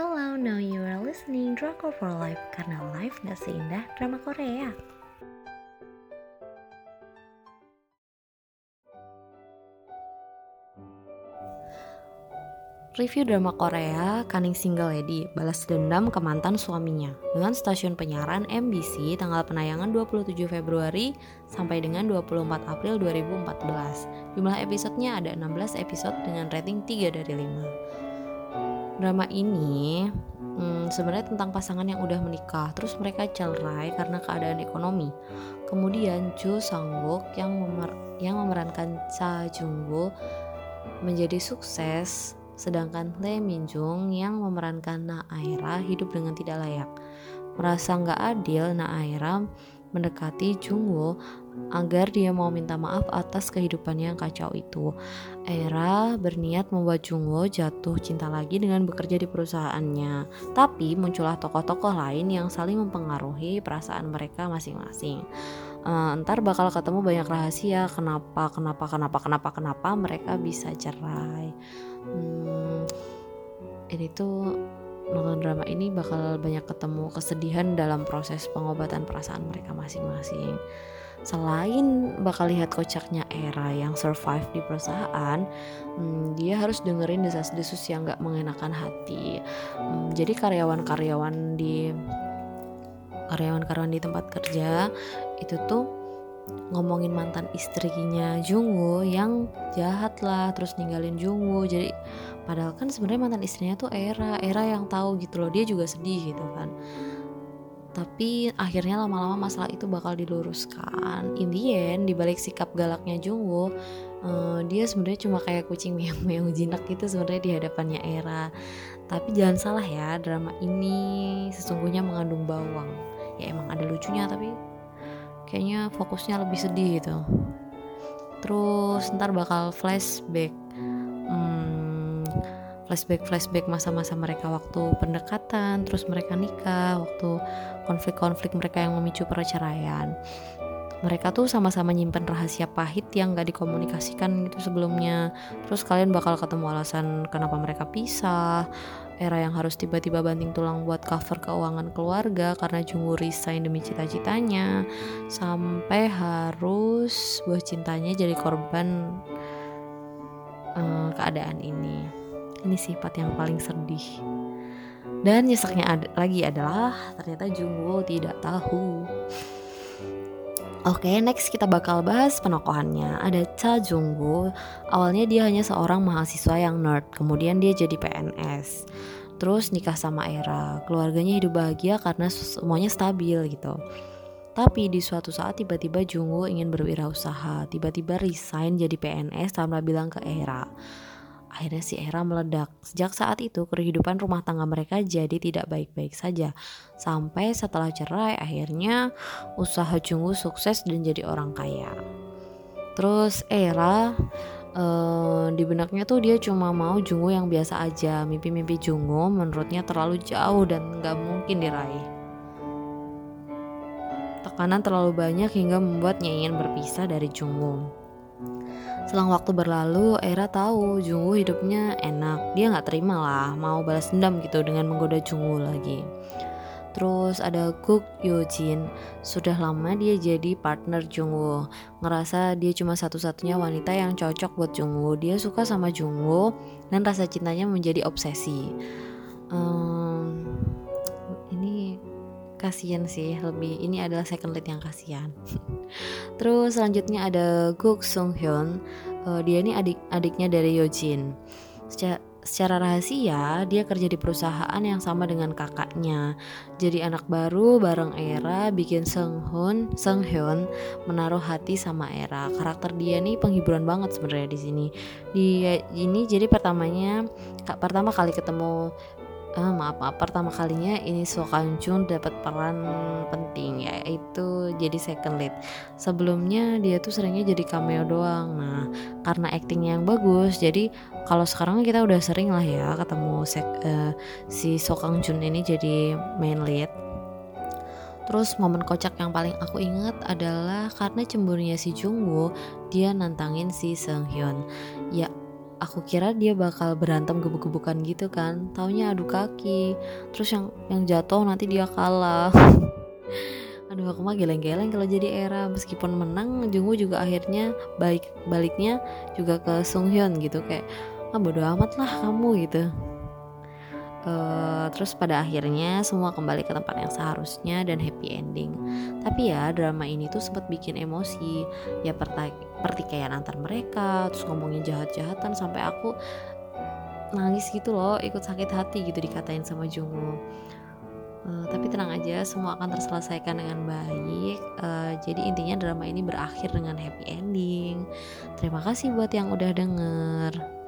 Hello, now you are listening Drama for Life karena life gak seindah drama Korea. Review drama Korea Cunning Single Lady balas dendam ke mantan suaminya dengan stasiun penyiaran MBC tanggal penayangan 27 Februari sampai dengan 24 April 2014. Jumlah episodenya ada 16 episode dengan rating 3 dari 5. Drama ini hmm, sebenarnya tentang pasangan yang udah menikah terus mereka cerai karena keadaan ekonomi. Kemudian Jo Sang Wook yang memer yang memerankan Cha Jung Woo menjadi sukses sedangkan Lee Min Jung yang memerankan Na Aira hidup dengan tidak layak. Merasa nggak adil, Na Aira mendekati Jungwoo agar dia mau minta maaf atas kehidupannya yang kacau itu. Aira berniat membuat Jungwoo jatuh cinta lagi dengan bekerja di perusahaannya. Tapi muncullah tokoh-tokoh lain yang saling mempengaruhi perasaan mereka masing-masing. Uh, ntar bakal ketemu banyak rahasia kenapa kenapa kenapa kenapa kenapa mereka bisa cerai hmm, ini tuh nonton drama ini bakal banyak ketemu kesedihan dalam proses pengobatan perasaan mereka masing-masing. Selain bakal lihat kocaknya Era yang survive di perusahaan, hmm, dia harus dengerin desas-desus yang gak mengenakan hati. Hmm, jadi karyawan-karyawan di karyawan-karyawan di tempat kerja itu tuh ngomongin mantan istrinya Jungwoo yang jahat lah terus ninggalin Jungwoo jadi padahal kan sebenarnya mantan istrinya tuh Era Era yang tahu gitu loh dia juga sedih gitu kan. Tapi akhirnya lama-lama masalah itu bakal diluruskan. In the end dibalik sikap galaknya Jungwoo uh, dia sebenarnya cuma kayak kucing meong-meong jinak gitu sebenarnya di hadapannya Era. Tapi jangan salah ya drama ini sesungguhnya mengandung bawang. Ya emang ada lucunya tapi kayaknya fokusnya lebih sedih gitu. Terus ntar bakal flashback. Hmm, flashback flashback masa-masa mereka waktu pendekatan terus mereka nikah waktu konflik-konflik mereka yang memicu perceraian. Mereka tuh sama-sama nyimpen rahasia pahit yang gak dikomunikasikan gitu sebelumnya. Terus kalian bakal ketemu alasan kenapa mereka pisah era yang harus tiba-tiba banting tulang buat cover keuangan keluarga karena Jungwoo resign demi cita-citanya sampai harus buah cintanya jadi korban uh, keadaan ini ini sifat yang paling sedih dan nyeseknya ad lagi adalah ternyata Jungwoo tidak tahu Oke, okay, next kita bakal bahas penokohannya. Ada Cha Jungwoo. Awalnya dia hanya seorang mahasiswa yang nerd, kemudian dia jadi PNS. Terus nikah sama Era. Keluarganya hidup bahagia karena semuanya stabil gitu. Tapi di suatu saat tiba-tiba Jungwoo ingin berwirausaha, tiba-tiba resign jadi PNS tanpa bilang ke Era. Akhirnya si Era meledak. Sejak saat itu kehidupan rumah tangga mereka jadi tidak baik-baik saja. Sampai setelah cerai akhirnya usaha Jungwoo sukses dan jadi orang kaya. Terus Era uh, di benaknya tuh dia cuma mau Jungwoo yang biasa aja. Mimpi-mimpi Jungwoo menurutnya terlalu jauh dan gak mungkin diraih. Tekanan terlalu banyak hingga membuatnya ingin berpisah dari Jungwoo. Selang waktu berlalu, Era tahu Jungwoo hidupnya enak. Dia nggak terima lah, mau balas dendam gitu dengan menggoda Jungwoo lagi. Terus ada Guk Yojin. Sudah lama dia jadi partner Jungwoo. Ngerasa dia cuma satu-satunya wanita yang cocok buat Jungwoo. Dia suka sama Jungwoo dan rasa cintanya menjadi obsesi. Um, kasihan sih lebih ini adalah second lead yang kasihan terus selanjutnya ada Guk Sung Hyun. Uh, dia ini adik adiknya dari Yojin secara, secara rahasia dia kerja di perusahaan yang sama dengan kakaknya. Jadi anak baru bareng Era bikin Sung Hyun Sung Hyun menaruh hati sama Era. Karakter dia nih penghiburan banget sebenarnya di sini. Dia ini jadi pertamanya pertama kali ketemu uh, maaf maaf. Pertama kalinya ini So Kang Jun dapat peran penting yaitu jadi second lead. Sebelumnya dia tuh seringnya jadi cameo doang. Nah karena actingnya yang bagus jadi kalau sekarang kita udah sering lah ya ketemu sek, uh, si So Kang Jun ini jadi main lead. Terus momen kocak yang paling aku ingat adalah karena cemburunya si Jungwoo, dia nantangin si Sung Hyun. Ya aku kira dia bakal berantem gebuk-gebukan gitu kan. Taunya adu kaki terus yang yang jatuh nanti dia kalah. Aduh aku mah geleng-geleng kalau jadi era. Meskipun menang Jungwoo juga akhirnya balik baliknya juga ke Sung Hyun gitu. Kayak ah bodo amat lah kamu gitu Uh, terus pada akhirnya semua kembali ke tempat yang seharusnya dan happy ending. Tapi ya drama ini tuh sempat bikin emosi. Ya pertikaian antar mereka, terus ngomongin jahat-jahatan sampai aku nangis gitu loh, ikut sakit hati gitu dikatain sama Jungwoo. Uh, tapi tenang aja, semua akan terselesaikan dengan baik. Uh, jadi intinya drama ini berakhir dengan happy ending. Terima kasih buat yang udah denger.